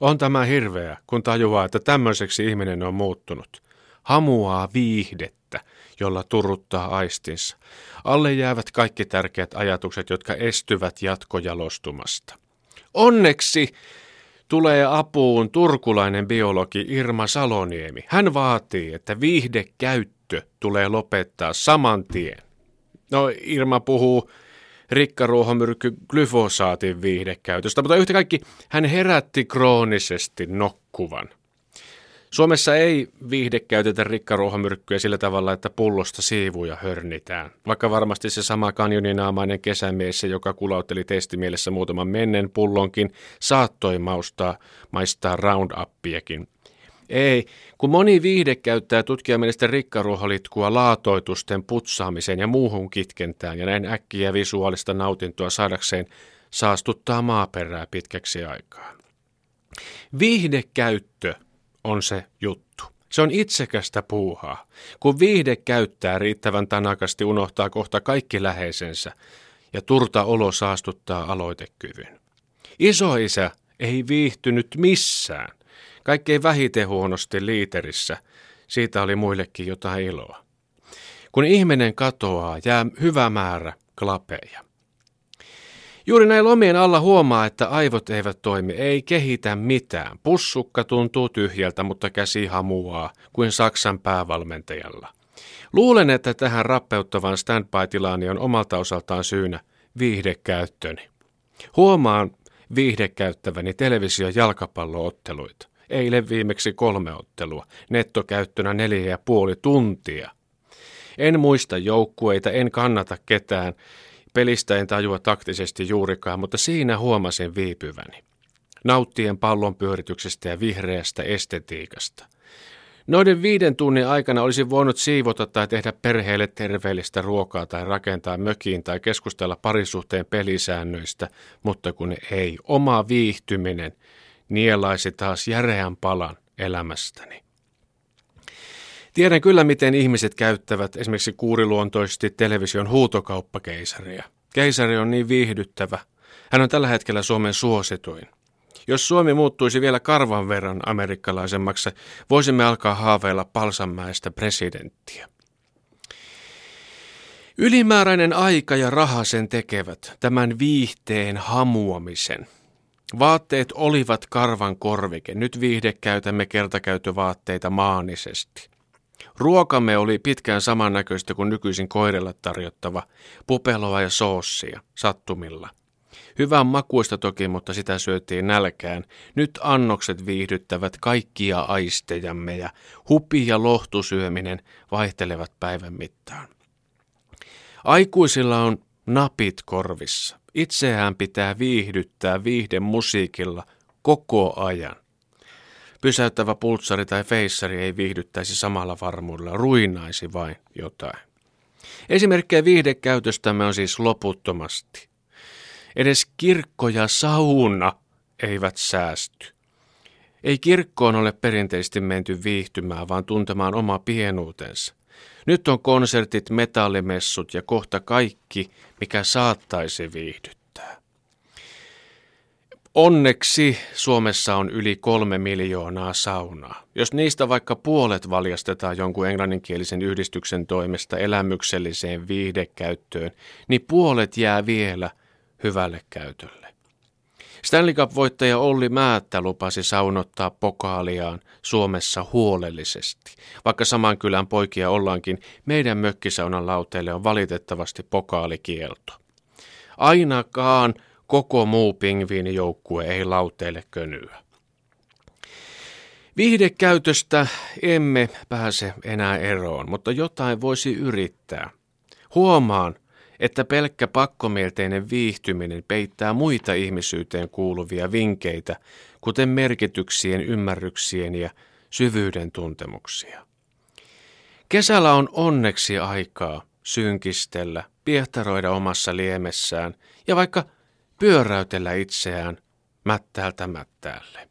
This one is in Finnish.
On tämä hirveä, kun tajuaa, että tämmöiseksi ihminen on muuttunut. Hamuaa viihdettä, jolla turuttaa aistinsa. Alle jäävät kaikki tärkeät ajatukset, jotka estyvät jatkojalostumasta. Onneksi tulee apuun turkulainen biologi Irma Saloniemi. Hän vaatii, että viihdekäyttö tulee lopettaa saman tien. No, Irma puhuu rikkaruohomyrkky glyfosaatin viihdekäytöstä, mutta yhtä kaikki hän herätti kroonisesti nokkuvan. Suomessa ei viihde käytetä rikkaruohomyrkkyä sillä tavalla, että pullosta siivuja hörnitään. Vaikka varmasti se sama kanjoninaamainen kesämies, joka kulautteli testimielessä muutaman mennen pullonkin, saattoi maustaa, maistaa rounduppiakin. Ei, kun moni viihde käyttää tutkijamielestä rikkaruoholitkua laatoitusten putsaamiseen ja muuhun kitkentään ja näin äkkiä visuaalista nautintoa saadakseen saastuttaa maaperää pitkäksi aikaa. Viihdekäyttö on se juttu. Se on itsekästä puuhaa. Kun viihde käyttää riittävän tanakasti, unohtaa kohta kaikki läheisensä ja turta olo saastuttaa aloitekyvyn. Isoisä ei viihtynyt missään. Kaikkein vähiten huonosti liiterissä. Siitä oli muillekin jotain iloa. Kun ihminen katoaa, jää hyvä määrä klapeja. Juuri näin lomien alla huomaa, että aivot eivät toimi, ei kehitä mitään. Pussukka tuntuu tyhjältä, mutta käsi hamuaa kuin Saksan päävalmentajalla. Luulen, että tähän rappeuttavan standby-tilaani on omalta osaltaan syynä viihdekäyttöni. Huomaan viihdekäyttäväni televisio- jalkapallootteluita. Eilen viimeksi kolme ottelua, nettokäyttönä neljä ja puoli tuntia. En muista joukkueita, en kannata ketään, Pelistä en tajua taktisesti juurikaan, mutta siinä huomasin viipyväni. Nauttien pallon pyörityksestä ja vihreästä estetiikasta. Noiden viiden tunnin aikana olisi voinut siivota tai tehdä perheelle terveellistä ruokaa tai rakentaa mökiin tai keskustella parisuhteen pelisäännöistä, mutta kun ei, oma viihtyminen nielaisi taas järeän palan elämästäni. Tiedän kyllä, miten ihmiset käyttävät esimerkiksi kuuriluontoisesti television huutokauppakeisaria. Keisari on niin viihdyttävä. Hän on tällä hetkellä Suomen suosituin. Jos Suomi muuttuisi vielä karvan verran amerikkalaisemmaksi, voisimme alkaa haaveilla Palsanmäestä presidenttiä. Ylimääräinen aika ja raha sen tekevät, tämän viihteen hamuamisen. Vaatteet olivat karvan korvike, nyt viihde käytämme kertakäytövaatteita maanisesti. Ruokamme oli pitkään samannäköistä kuin nykyisin koirella tarjottava, pupeloa ja soossia, sattumilla. Hyvän makuista toki, mutta sitä syötiin nälkään. Nyt annokset viihdyttävät kaikkia aistejamme ja hupi ja lohtusyöminen vaihtelevat päivän mittaan. Aikuisilla on napit korvissa. Itseään pitää viihdyttää viihden musiikilla koko ajan. Pysäyttävä pultsari tai feissari ei viihdyttäisi samalla varmuudella, ruinaisi vain jotain. Esimerkkejä viihdekäytöstämme on siis loputtomasti. Edes kirkko ja sauna eivät säästy. Ei kirkkoon ole perinteisesti menty viihtymään, vaan tuntemaan oma pienuutensa. Nyt on konsertit, metallimessut ja kohta kaikki, mikä saattaisi viihdyttää. Onneksi Suomessa on yli kolme miljoonaa saunaa. Jos niistä vaikka puolet valjastetaan jonkun englanninkielisen yhdistyksen toimesta elämykselliseen viihdekäyttöön, niin puolet jää vielä hyvälle käytölle. Stanley Cup-voittaja Olli Määttä lupasi saunottaa pokaaliaan Suomessa huolellisesti. Vaikka saman kylän poikia ollaankin, meidän mökkisaunan lauteille on valitettavasti pokaalikielto. Ainakaan koko muu pingviinijoukkue ei lauteille könyä. Viihdekäytöstä emme pääse enää eroon, mutta jotain voisi yrittää. Huomaan, että pelkkä pakkomielteinen viihtyminen peittää muita ihmisyyteen kuuluvia vinkkeitä, kuten merkityksien, ymmärryksien ja syvyyden tuntemuksia. Kesällä on onneksi aikaa synkistellä, piehtaroida omassa liemessään ja vaikka pyöräytellä itseään mättäältä mättäälle.